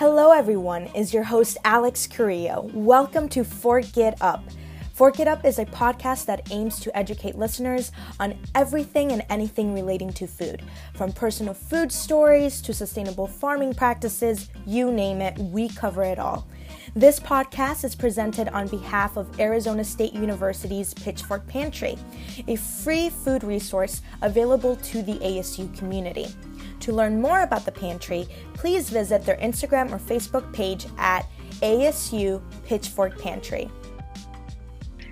Hello, everyone, is your host Alex Carrillo. Welcome to Fork It Up. Fork It Up is a podcast that aims to educate listeners on everything and anything relating to food. From personal food stories to sustainable farming practices, you name it, we cover it all. This podcast is presented on behalf of Arizona State University's Pitchfork Pantry, a free food resource available to the ASU community. To learn more about the pantry, please visit their Instagram or Facebook page at ASU Pitchfork Pantry.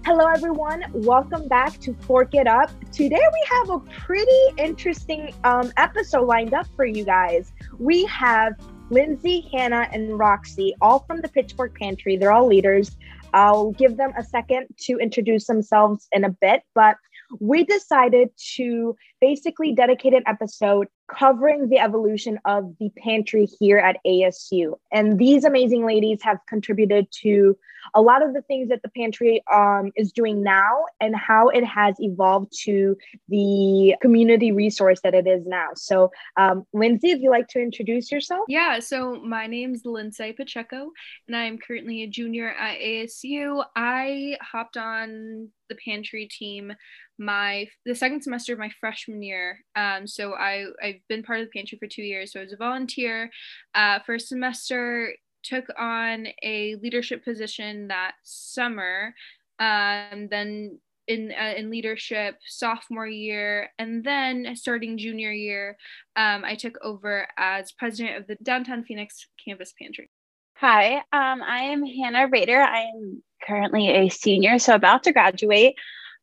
Hello, everyone. Welcome back to Fork It Up. Today, we have a pretty interesting um, episode lined up for you guys. We have Lindsay, Hannah, and Roxy, all from the Pitchfork Pantry. They're all leaders. I'll give them a second to introduce themselves in a bit, but we decided to basically dedicate an episode covering the evolution of the pantry here at ASU. And these amazing ladies have contributed to a lot of the things that the pantry um, is doing now and how it has evolved to the community resource that it is now. So, um, Lindsay, if you like to introduce yourself. Yeah, so my name's Lindsay Pacheco, and I'm currently a junior at ASU. I hopped on the pantry team my the second semester of my freshman year. Um, so I I've been part of the pantry for two years. So I was a volunteer. Uh, first semester took on a leadership position that summer. Um, then in uh, in leadership sophomore year, and then starting junior year, um, I took over as president of the downtown Phoenix campus pantry. Hi, um, I am Hannah Rader. I am currently a senior, so about to graduate.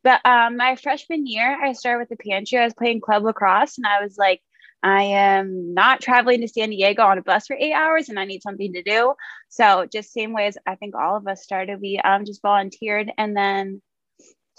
But um, my freshman year, I started with the pantry. I was playing club lacrosse, and I was like, I am not traveling to San Diego on a bus for eight hours, and I need something to do. So just same way as I think all of us started, we um, just volunteered, and then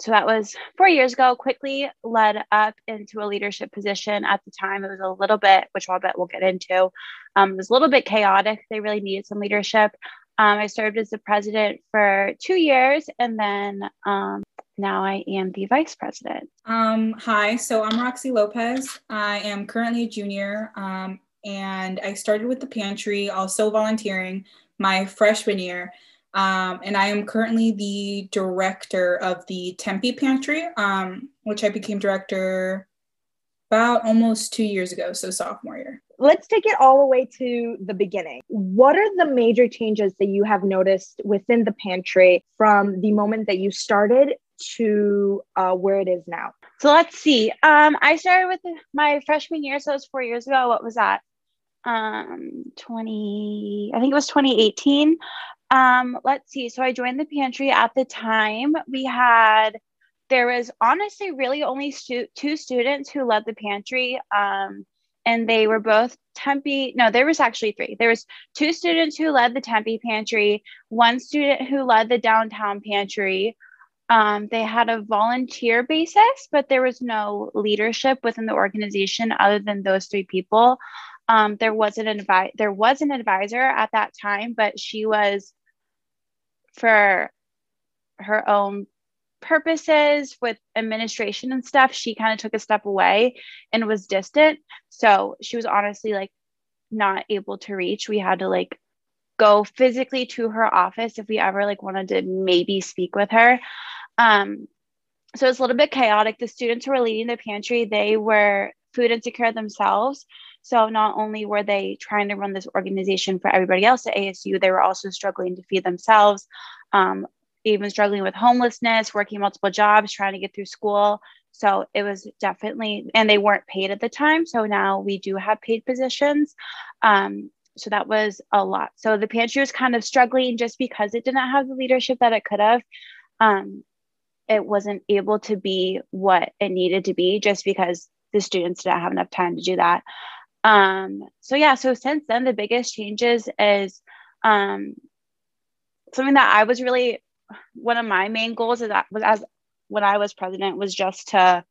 so that was four years ago. Quickly led up into a leadership position. At the time, it was a little bit, which I'll bet we'll get into. Um, it was a little bit chaotic. They really needed some leadership. Um, I served as the president for two years, and then um, now I am the vice president. Um, hi, so I'm Roxy Lopez. I am currently a junior, um, and I started with the pantry, also volunteering my freshman year. Um, and I am currently the director of the Tempe Pantry, um, which I became director about almost two years ago, so sophomore year. Let's take it all the way to the beginning. What are the major changes that you have noticed within the pantry from the moment that you started to uh, where it is now? So let's see. Um, I started with my freshman year, so it was four years ago. What was that? Um, 20, I think it was 2018. Um, let's see. So I joined the pantry at the time. We had, there was honestly really only stu- two students who led the pantry. Um, and they were both Tempe. No, there was actually three. There was two students who led the Tempe pantry, one student who led the downtown pantry, um, they had a volunteer basis, but there was no leadership within the organization other than those three people. Um, there was an advi- there was an advisor at that time, but she was for her own purposes with administration and stuff. She kind of took a step away and was distant. So she was honestly like not able to reach. We had to like go physically to her office if we ever like wanted to maybe speak with her. Um, so it's a little bit chaotic. The students who were leading the pantry, they were food insecure themselves. So not only were they trying to run this organization for everybody else at ASU, they were also struggling to feed themselves, um, even struggling with homelessness, working multiple jobs, trying to get through school. So it was definitely, and they weren't paid at the time. So now we do have paid positions. Um, so that was a lot. So the pantry was kind of struggling just because it didn't have the leadership that it could have. Um, it wasn't able to be what it needed to be just because the students didn't have enough time to do that. Um, so yeah, so since then, the biggest changes is um, something that I was really one of my main goals is that was as when I was president was just to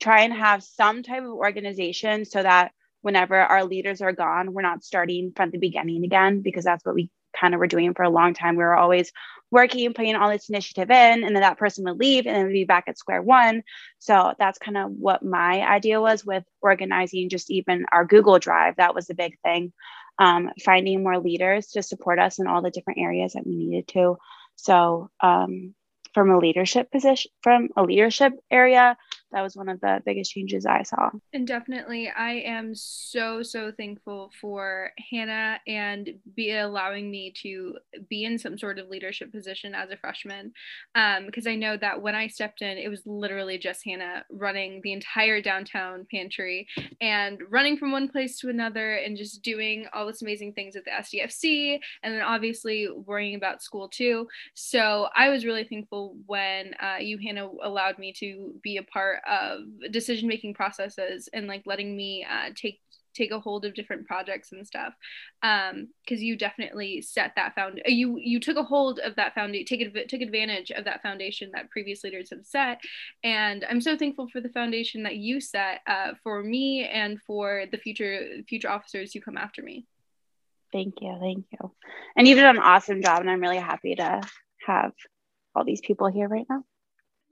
try and have some type of organization so that whenever our leaders are gone, we're not starting from the beginning again because that's what we kind of were doing for a long time. We were always working, putting all this initiative in, and then that person would leave and then we'd be back at square one. So that's kind of what my idea was with organizing just even our Google Drive. That was a big thing. um, finding more leaders to support us in all the different areas that we needed to. So um, from a leadership position, from a leadership area, that was one of the biggest changes I saw. And definitely, I am so, so thankful for Hannah and be allowing me to be in some sort of leadership position as a freshman. Because um, I know that when I stepped in, it was literally just Hannah running the entire downtown pantry and running from one place to another and just doing all this amazing things at the SDFC and then obviously worrying about school too. So I was really thankful when uh, you, Hannah, allowed me to be a part of decision making processes and like letting me uh, take take a hold of different projects and stuff. Um because you definitely set that found you you took a hold of that foundation take it took advantage of that foundation that previous leaders have set. And i'm so thankful for the foundation that you set uh, for me and for the future future officers who come after me. Thank you thank you. And you did an awesome job and i'm really happy to have all these people here right now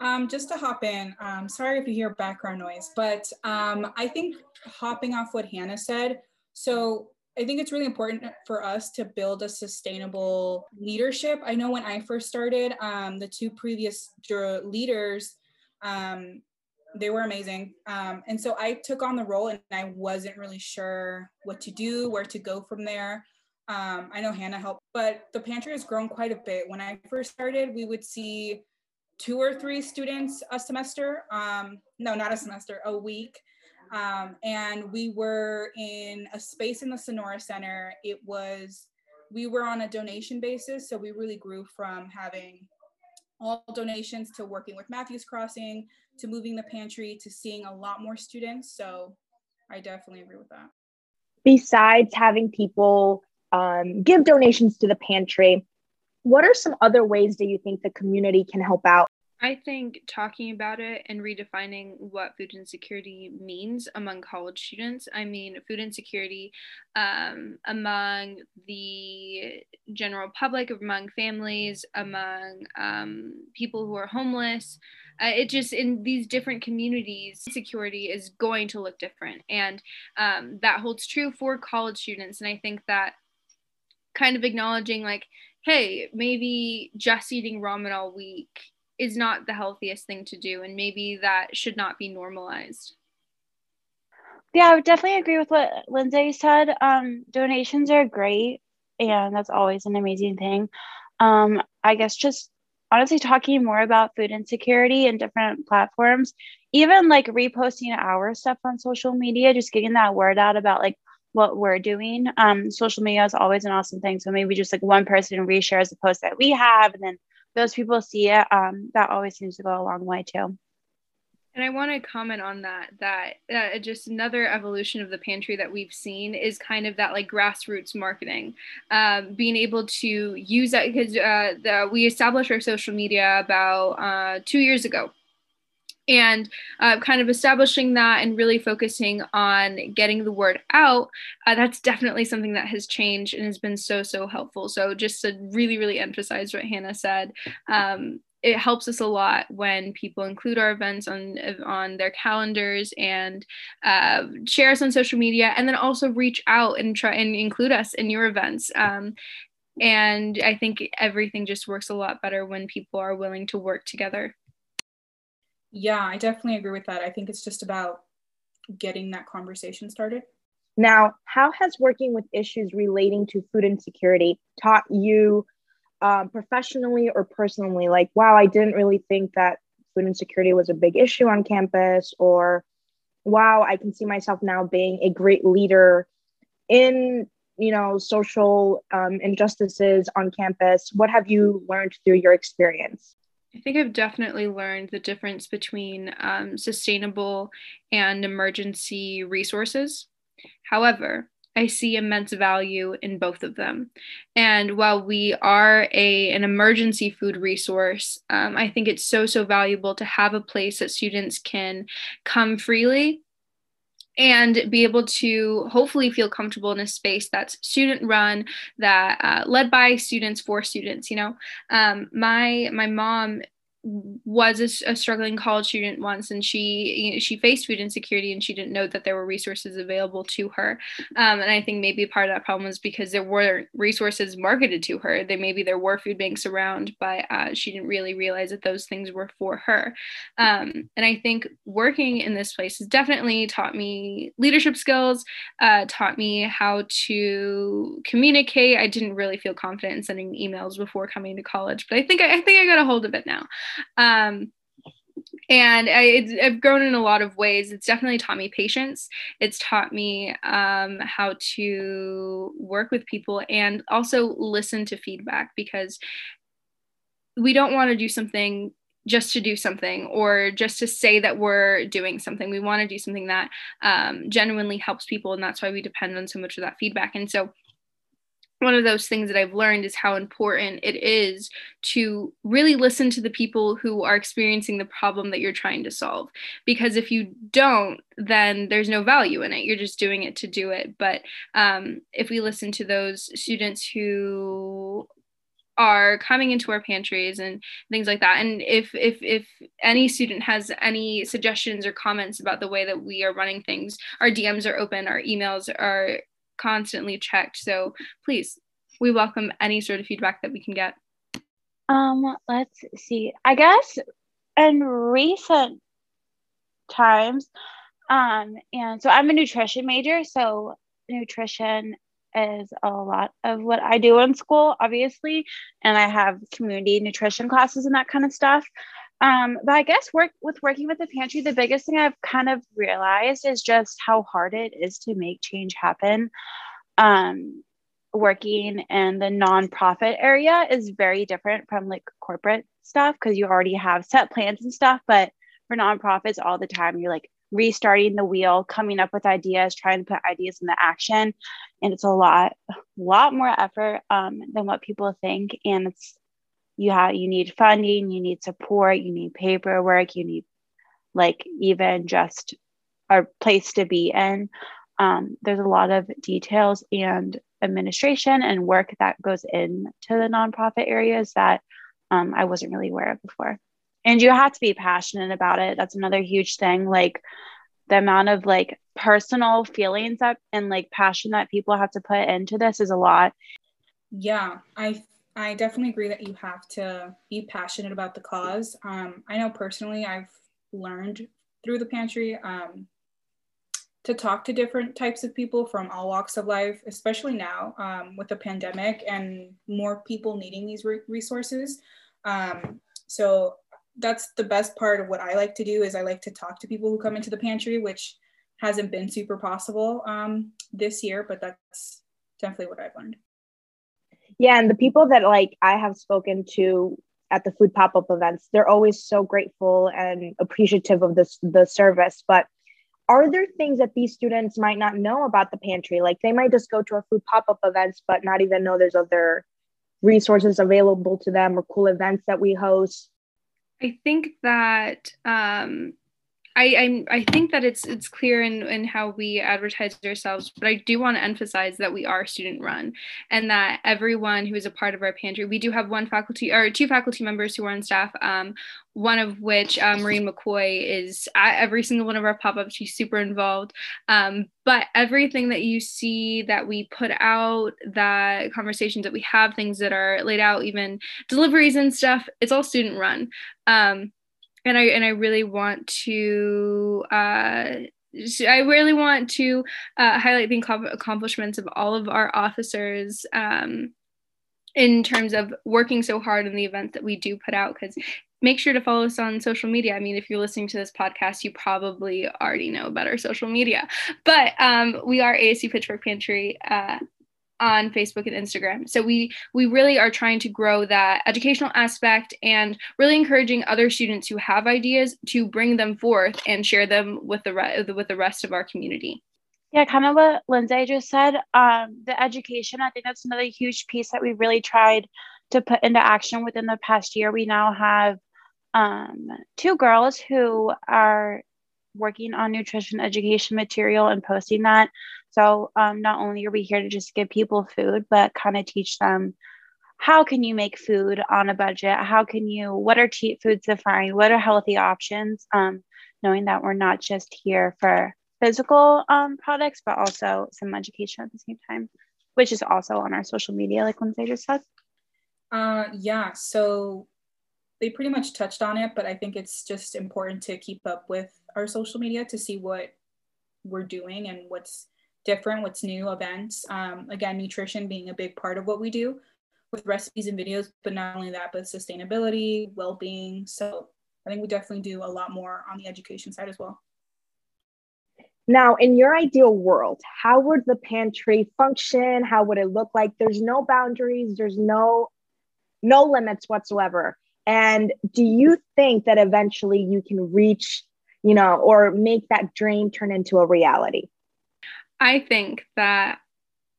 um, just to hop in, um, sorry if you hear background noise, but um, I think hopping off what Hannah said, so I think it's really important for us to build a sustainable leadership. I know when I first started, um, the two previous leaders, um, they were amazing. Um, and so I took on the role and I wasn't really sure what to do, where to go from there. I know Hannah helped, but the pantry has grown quite a bit. When I first started, we would see two or three students a semester. Um, no, not a semester, a week. Um, and we were in a space in the Sonora Center. It was, we were on a donation basis. So we really grew from having all donations to working with Matthews Crossing to moving the pantry to seeing a lot more students. So I definitely agree with that. Besides having people um, give donations to the pantry, what are some other ways do you think the community can help out? I think talking about it and redefining what food insecurity means among college students. I mean, food insecurity um, among the general public, among families, among um, people who are homeless. Uh, it just in these different communities, security is going to look different. And um, that holds true for college students. And I think that kind of acknowledging, like, hey, maybe just eating ramen all week is not the healthiest thing to do. And maybe that should not be normalized. Yeah, I would definitely agree with what Lindsay said. Um, donations are great, and that's always an amazing thing. Um, I guess just honestly talking more about food insecurity and different platforms, even like reposting our stuff on social media, just getting that word out about like what we're doing. Um, social media is always an awesome thing. So maybe just like one person reshares the post that we have, and then those people see it. Um, that always seems to go a long way too. And I want to comment on that. That uh, just another evolution of the pantry that we've seen is kind of that like grassroots marketing, um, being able to use that because uh, we established our social media about uh, two years ago and uh, kind of establishing that and really focusing on getting the word out uh, that's definitely something that has changed and has been so so helpful. So just to really really emphasize what hannah said um, it helps us a lot when people include our events on on their calendars and uh, share us on social media and then also reach out and try and include us in your events. Um, and i think everything just works a lot better when people are willing to work together yeah, I definitely agree with that. I think it's just about getting that conversation started. Now, how has working with issues relating to food insecurity taught you um, professionally or personally? Like, wow, I didn't really think that food insecurity was a big issue on campus, or wow, I can see myself now being a great leader in you know social um, injustices on campus. What have you learned through your experience? I think I've definitely learned the difference between um, sustainable and emergency resources. However, I see immense value in both of them. And while we are a, an emergency food resource, um, I think it's so, so valuable to have a place that students can come freely and be able to hopefully feel comfortable in a space that's student run that uh, led by students for students you know? Um, my my mom was a, a, struggling college student once and she she faced food insecurity and she didn't know that there were resources available to her. Um, and i think maybe part of that problem was because there weren't resources marketed to her. They maybe there were food banks around but uh, she didn't really realize that those things were for her. Um, and i think working in this place has definitely taught me leadership skills uh, taught me how to communicate. I didn't really feel confident in sending emails before coming to college but i think i, I think i got a hold of it now um, and I, have grown in a lot of ways. It's definitely taught me patience. It's taught me um, how to work with people and also listen to feedback because we don't want to do something just to do something or just to say that we're doing something. We want to do something that um, genuinely helps people. And that's why we depend on so much of that feedback. And so one of those things that I've learned is how important it is to really listen to the people who are experiencing the problem that you're trying to solve. Because if you don't, then there's no value in it. You're just doing it to do it. But um, if we listen to those students who are coming into our pantries and things like that and if if if any student has any suggestions or comments about the way that we are running things our dms are open our emails are constantly checked. So please, we welcome any sort of feedback that we can get. Um, let's see. I guess in recent times, um, and so I'm a nutrition major, so nutrition is a lot of what I do in school, obviously, and I have community nutrition classes and that kind of stuff. Um, but I guess work with working with the pantry, the biggest thing I've kind of realized is just how hard it is to make change happen. Um, working in the nonprofit area is very different from like corporate stuff because you already have set plans and stuff. But for nonprofits, all the time you're like restarting the wheel, coming up with ideas, trying to put ideas into action, and it's a lot, a lot more effort um, than what people think. And it's you have you need funding you need support you need paperwork you need like even just a place to be in. Um, there's a lot of details and administration and work that goes into the nonprofit areas that um, i wasn't really aware of before. And you have to be passionate about it. That's another huge thing like the amount of like personal feelings that and like passion that people have to put into this is a lot. Yeah i I definitely agree that you have to be passionate about the cause. Um, I know personally, I've learned through the pantry um, to talk to different types of people from all walks of life, especially now um, with the pandemic and more people needing these re- resources. Um, so that's the best part of what I like to do is I like to talk to people who come into the pantry, which hasn't been super possible um, this year, but that's definitely what I've learned. Yeah, and the people that like I have spoken to at the food pop-up events, they're always so grateful and appreciative of this the service. But are there things that these students might not know about the pantry? Like they might just go to a food pop-up events, but not even know there's other resources available to them or cool events that we host. I think that um, I, I, I think that it's it's clear in, in how we advertise ourselves, but I do want to emphasize that we are student run and that everyone who is a part of our pantry, we do have one faculty or two faculty members who are on staff. Um, one of which um, Maureen McCoy is at every single one of our pop-ups. She's super involved. Um, but everything that you see that we put out, that conversations that we have, things that are laid out, even deliveries and stuff, it's all student run. Um, and I and I really want to uh, I really want to uh, highlight the accomplishments of all of our officers um, in terms of working so hard in the events that we do put out. Because make sure to follow us on social media. I mean, if you're listening to this podcast, you probably already know about our social media. But um, we are ASU Pitchfork Pantry. Uh, on Facebook and Instagram. So we we really are trying to grow that educational aspect and really encouraging other students who have ideas to bring them forth and share them with the re- with the rest of our community. Yeah, kind of what Lindsay just said. Um, the education, I think that's another huge piece that we really tried to put into action within the past year. We now have um, two girls who are working on nutrition education material and posting that. So um, not only are we here to just give people food, but kind of teach them how can you make food on a budget? How can you, what are cheap foods defined? What are healthy options? Um, knowing that we're not just here for physical um, products, but also some education at the same time, which is also on our social media, like Lindsay just said. Uh, yeah, so they pretty much touched on it, but I think it's just important to keep up with our social media to see what we're doing and what's different, what's new events. Um, again, nutrition being a big part of what we do with recipes and videos, but not only that, but sustainability, well being. So I think we definitely do a lot more on the education side as well. Now, in your ideal world, how would the pantry function? How would it look like? There's no boundaries, there's no no limits whatsoever. And do you think that eventually you can reach, you know, or make that dream turn into a reality? I think that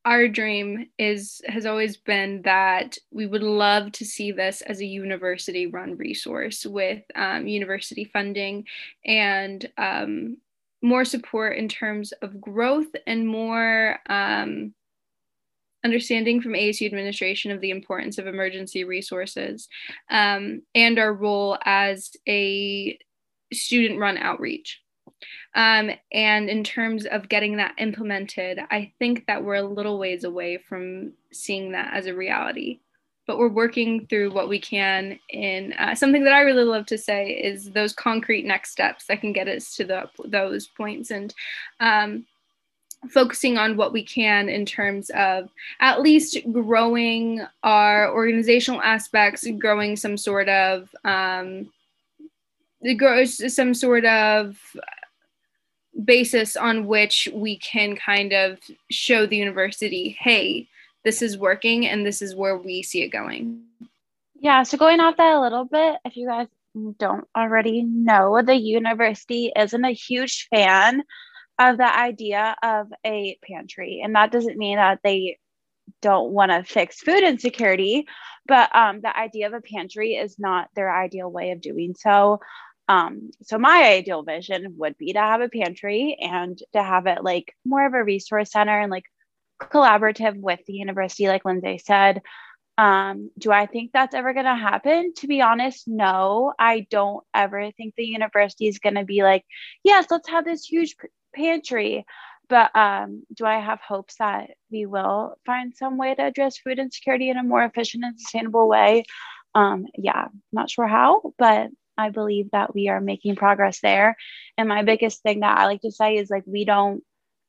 our dream is has always been that we would love to see this as a university run resource with um, university funding and um, more support in terms of growth and more um, understanding from ASU administration of the importance of emergency resources um, and our role as a student run outreach. Um, and in terms of getting that implemented, I think that we're a little ways away from seeing that as a reality. But we're working through what we can in uh, something that I really love to say is those concrete next steps that can get us to the, those points and um, focusing on what we can in terms of at least growing our organizational aspects, growing some sort of um, some sort of basis on which we can kind of show the university, hey, this is working and this is where we see it going. Yeah, so going off that a little bit, if you guys don't already know, the university isn't a huge fan of the idea of a pantry. And that doesn't mean that they don't want to fix food insecurity, but um, the idea of a pantry is not their ideal way of doing so. Um, so my ideal vision would be to have a pantry and to have it like more of a resource center and like collaborative with the university, like Lindsay said. Um, do I think that's ever going to happen? To be honest, no. I don't ever think the university is going to be like, yes, let's have this huge pantry. But um, do I have hopes that we will find some way to address food insecurity in a more efficient and sustainable way? Um, yeah, not sure how, but I believe that we are making progress there. And my biggest thing that I like to say is like, we don't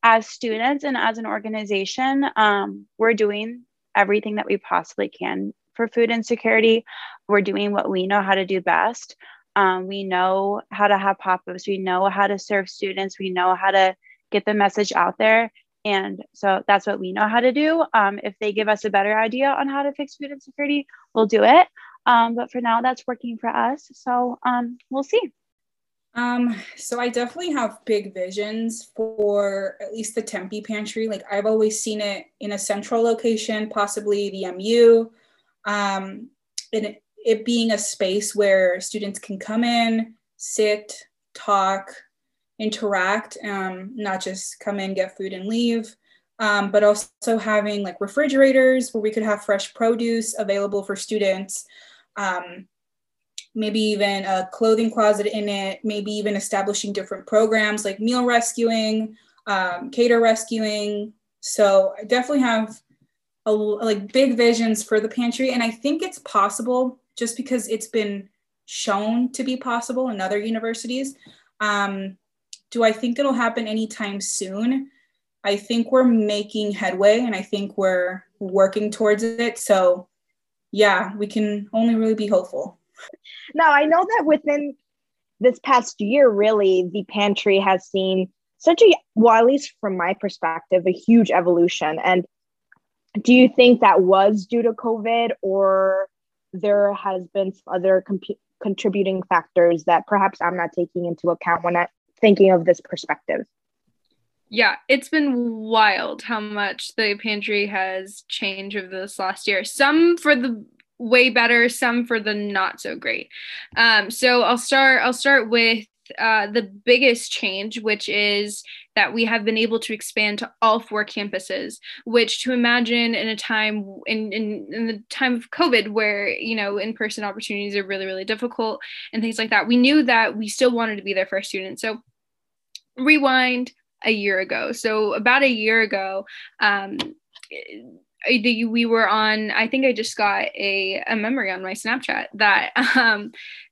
as students and as an organization, um, we're doing everything that we possibly can for food insecurity. We're doing what we know how to do best. Um, we know how to have pop ups, we know how to serve students, we know how to get the message out there. And so that's what we know how to do. Um, if they give us a better idea on how to fix food insecurity, we'll do it. Um, but for now, that's working for us. So um, we'll see. Um, so I definitely have big visions for at least the Tempe pantry. Like I've always seen it in a central location, possibly the MU. Um, and it, it being a space where students can come in, sit, talk, interact, um, not just come in, get food and leave. Um, but also having like refrigerators where we could have fresh produce available for students. Um, maybe even a clothing closet in it, maybe even establishing different programs like meal rescuing, um, cater rescuing. So I definitely have a, like big visions for the pantry, and I think it's possible just because it's been shown to be possible in other universities. Um, do I think it'll happen anytime soon? I think we're making headway, and I think we're working towards it. So, yeah, we can only really be hopeful. Now, I know that within this past year, really, the pantry has seen such a, well, at least from my perspective, a huge evolution. And do you think that was due to COVID or there has been some other comp- contributing factors that perhaps I'm not taking into account when I'm thinking of this perspective? Yeah, it's been wild how much the pantry has changed over this last year. Some for the way better, some for the not so great. Um, so I'll start. I'll start with uh, the biggest change, which is that we have been able to expand to all four campuses. Which to imagine in a time in, in in the time of COVID, where you know in-person opportunities are really really difficult and things like that, we knew that we still wanted to be there for our students. So rewind a year ago. So about a year ago. Um, we were on i think i just got a, a memory on my snapchat that um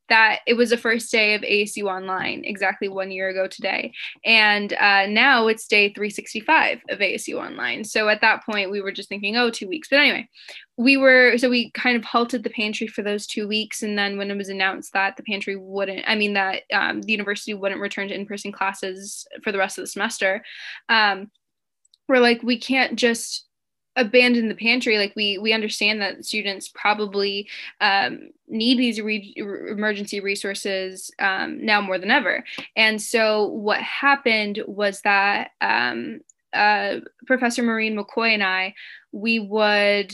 that it was the first day of asu online exactly one year ago today. And uh, now it's day 365 of asu online. So at that point we were just thinking oh two weeks. But anyway we were so we kind of halted the pantry for those two weeks. And then when it was announced that the pantry wouldn't i mean that um, the university wouldn't return to in-person classes for the rest of the semester um, we're like we can't just abandon the pantry. Like we we understand that students probably um, need these re- emergency resources um, now more than ever. And so what happened was that um, uh, professor maureen mccoy and i we would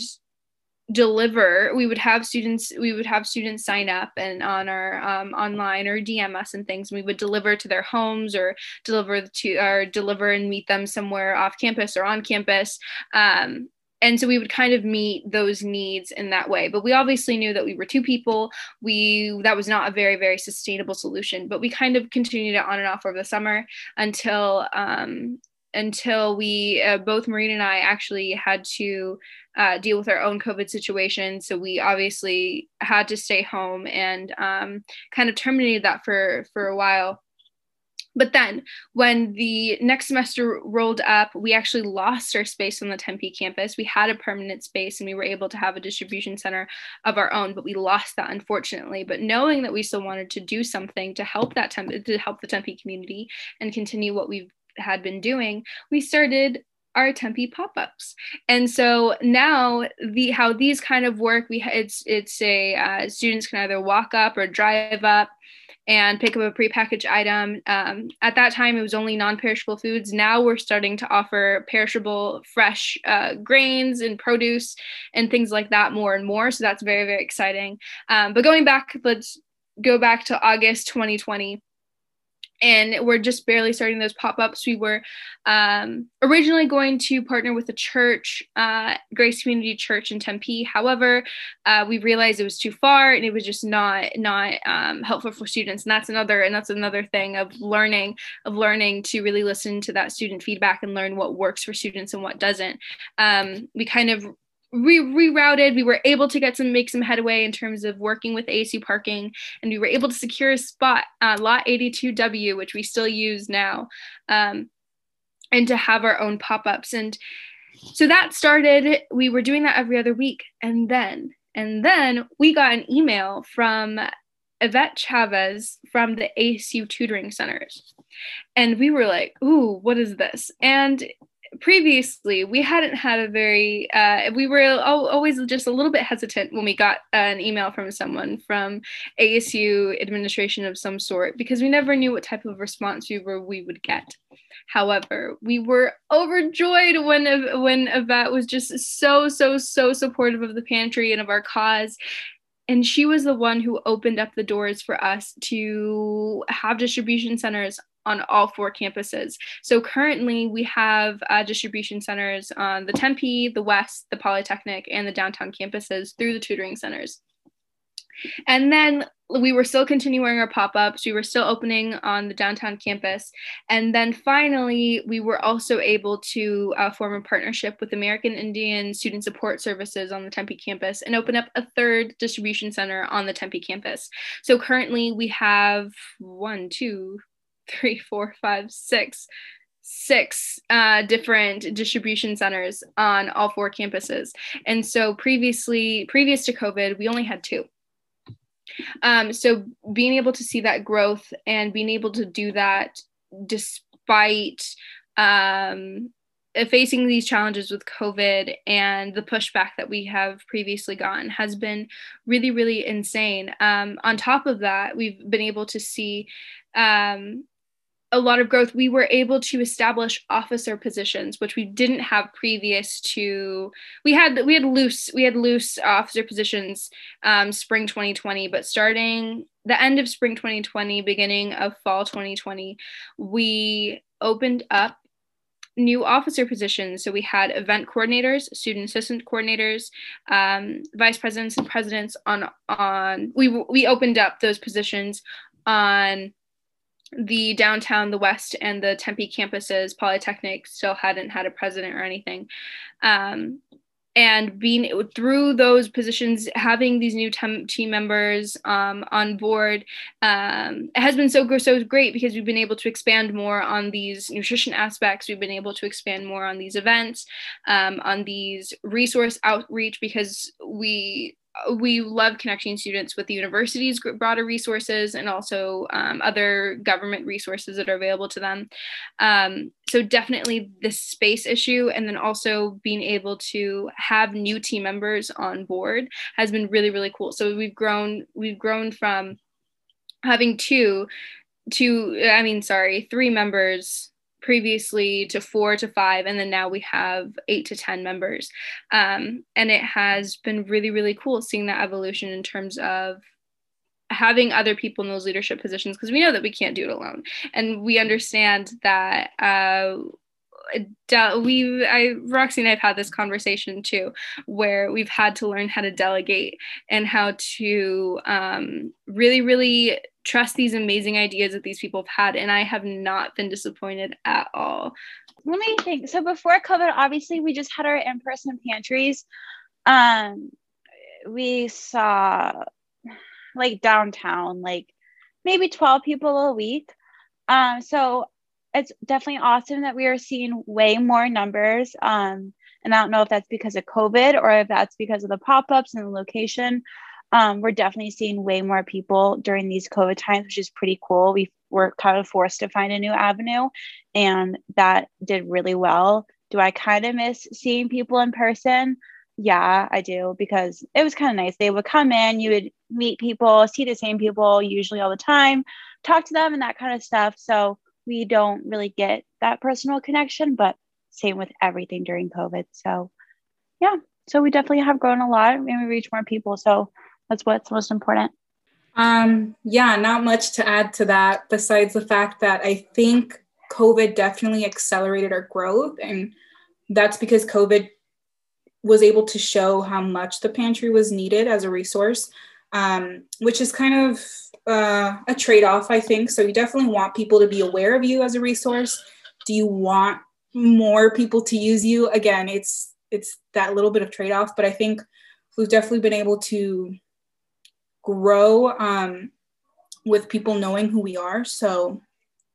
deliver we would have students we would have students sign up and on our um, online or dm us and things and we would deliver to their homes or deliver to or deliver and meet them somewhere off campus or on campus. Um, and so we would kind of meet those needs in that way. But we obviously knew that we were two people. We that was not a very very sustainable solution but we kind of continued it on and off over the summer until um, until we uh, both Maureen and I actually had to uh, deal with our own COVID situation. So we obviously had to stay home and um, kind of terminated that for for a while. But then when the next semester rolled up, we actually lost our space on the Tempe campus. We had a permanent space and we were able to have a distribution center of our own, but we lost that unfortunately. But knowing that we still wanted to do something to help that Tempe, to help the Tempe community and continue what we've had been doing, we started our Tempe pop-ups. And so now the how these kind of work, we it's it's a uh, students can either walk up or drive up and pick up a prepackaged item. Um, at that time, it was only non perishable foods. Now we're starting to offer perishable, fresh uh, grains and produce and things like that more and more. So that's very, very exciting. Um, but going back, let's go back to August 2020 and we're just barely starting those pop-ups. We were um, originally going to partner with a church uh, grace community church in tempe. However uh, we realized it was too far and it was just not not um, helpful for students. And that's another and that's another thing of learning of learning to really listen to that student feedback and learn what works for students and what doesn't. Um, we kind of re- rerouted. We were able to get some make some headway in terms of working with ASU parking, and we were able to secure a spot, uh, lot 82W, which we still use now, um, and to have our own pop ups. And so that started. We were doing that every other week, and then and then we got an email from Yvette Chavez from the ASU tutoring centers. And we were like, ooh, what is this? And previously we hadn't had a very uh, we were always just a little bit hesitant when we got an email from someone from asu administration of some sort because we never knew what type of response we were we would get. However we were overjoyed when when yvette was just so so so supportive of the pantry and of our cause and she was the one who opened up the doors for us to have distribution centers on all four campuses. So currently we have uh, distribution centers on the Tempe, the West, the Polytechnic, and the downtown campuses through the tutoring centers. And then we were still continuing our pop ups. We were still opening on the downtown campus. And then finally, we were also able to uh, form a partnership with American Indian Student Support Services on the Tempe campus and open up a third distribution center on the Tempe campus. So currently, we have one, two, three, four, five, six, six uh, different distribution centers on all four campuses. And so previously, previous to COVID, we only had two. Um, so being able to see that growth and being able to do that despite um, facing these challenges with COVID and the pushback that we have previously gotten has been really, really insane. Um, on top of that, we've been able to see um, a lot of growth, we were able to establish officer positions, which we didn't have previous to. We had we had loose we had loose officer positions um, spring 2020, but starting the end of spring 2020, beginning of fall 2020, we opened up new officer positions. So we had event coordinators, student assistant coordinators, um, vice presidents and presidents on on we we opened up those positions on the downtown, the west, and the Tempe campuses, Polytechnic still hadn't had a president or anything. Um, and being through those positions, having these new tem- team members um, on board um, it has been so so great because we've been able to expand more on these nutrition aspects. We've been able to expand more on these events, um, on these resource outreach because we we love connecting students with the university's broader resources and also um, other government resources that are available to them. Um, so definitely this space issue and then also being able to have new team members on board has been really, really cool. So we've grown, we've grown from having two to, I mean, sorry, three members previously to four to five and then now we have eight to ten members. Um, and it has been really really cool seeing that evolution in terms of having other people in those leadership positions because we know that we can't do it alone. And we understand that uh, we I Roxy and I've had this conversation too, where we've had to learn how to delegate and how to um, really, really trust these amazing ideas that these people have had. And I have not been disappointed at all. Let me think. So before COVID, obviously we just had our in-person pantries. Um, we saw like downtown, like maybe 12 people a week. Um, so it's definitely awesome that we are seeing way more numbers. Um, and I don't know if that's because of COVID or if that's because of the pop ups and the location. Um, we're definitely seeing way more people during these COVID times, which is pretty cool. We were kind of forced to find a new avenue, and that did really well. Do I kind of miss seeing people in person? Yeah, I do because it was kind of nice. They would come in, you would meet people, see the same people usually all the time, talk to them, and that kind of stuff. So we don't really get that personal connection, but same with everything during COVID. So, yeah, so we definitely have grown a lot and we reach more people. So, that's what's most important. Um, yeah, not much to add to that besides the fact that I think COVID definitely accelerated our growth. And that's because COVID was able to show how much the pantry was needed as a resource, um, which is kind of uh, a trade off, I think. So you definitely want people to be aware of you as a resource. Do you want more people to use you? Again, it's it's that little bit of trade off, but I think we've definitely been able to grow um, with people knowing who we are. So,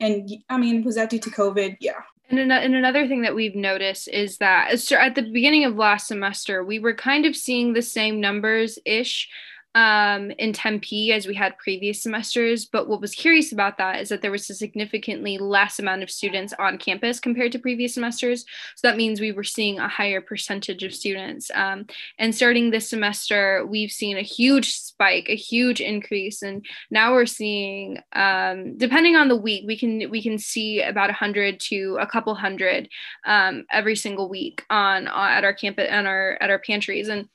and I mean, was that due to COVID? Yeah. And, and another thing that we've noticed is that at the beginning of last semester, we were kind of seeing the same numbers ish um, in Tempe as we had previous semesters. But what was curious about that is that there was a significantly less amount of students on campus compared to previous semesters. So that means we were seeing a higher percentage of students. Um, and starting this semester, we've seen a huge spike, a huge increase, and now we're seeing, um, depending on the week, we can we can see about a hundred to a couple hundred um, every single week on, on at our campus and our at our pantries and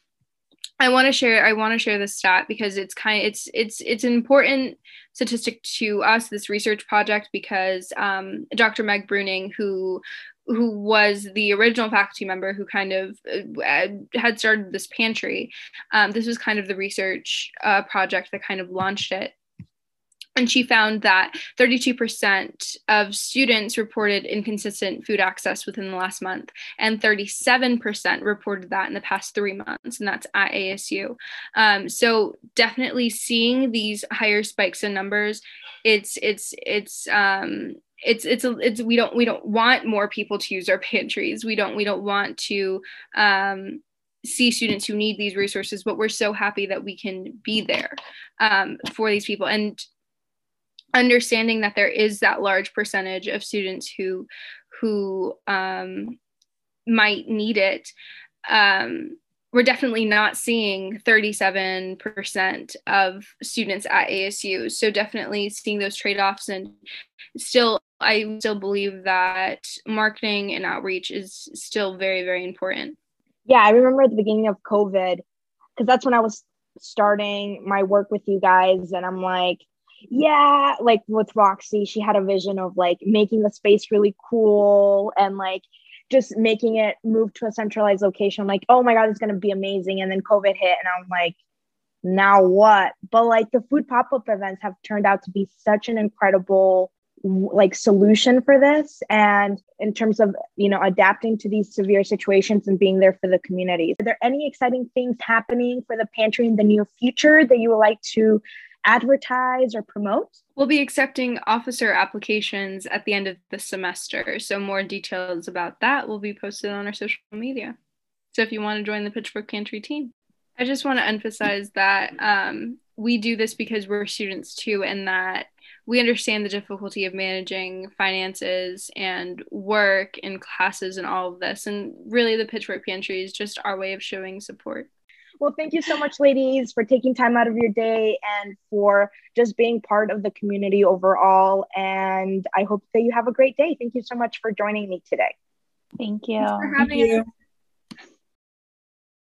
I want to share I want to share this stat because it's kind of it's it's it's an important statistic to us this research project because um, Dr. Meg Bruening who who was the original faculty member who kind of uh, had started this pantry um, this was kind of the research uh, project that kind of launched it and she found that 32% of students reported inconsistent food access within the last month, and 37% reported that in the past three months, and that's at ASU. Um, so definitely seeing these higher spikes in numbers, it's it's it's um, it's it's it's we don't we don't want more people to use our pantries. We don't we don't want to um, see students who need these resources, but we're so happy that we can be there um, for these people. And understanding that there is that large percentage of students who who um, might need it um, we're definitely not seeing 37% of students at asu so definitely seeing those trade-offs and still I still believe that marketing and outreach is still very, very important. Yeah, I remember at the beginning of COVID, because that's when I was starting my work with you guys, and I'm like, yeah, like with Roxy, she had a vision of like making the space really cool and like just making it move to a centralized location. I'm like, oh my God, it's going to be amazing. And then COVID hit, and I'm like, now what? But like the food pop up events have turned out to be such an incredible like solution for this and in terms of you know adapting to these severe situations and being there for the community are there any exciting things happening for the pantry in the near future that you would like to advertise or promote we'll be accepting officer applications at the end of the semester so more details about that will be posted on our social media so if you want to join the pitchfork pantry team i just want to emphasize that um, we do this because we're students too and that we understand the difficulty of managing finances and work and classes and all of this. And really, the Pitchfork Pantry is just our way of showing support. Well, thank you so much, ladies, for taking time out of your day and for just being part of the community overall. And I hope that you have a great day. Thank you so much for joining me today. Thank you. Thanks for having thank you. us.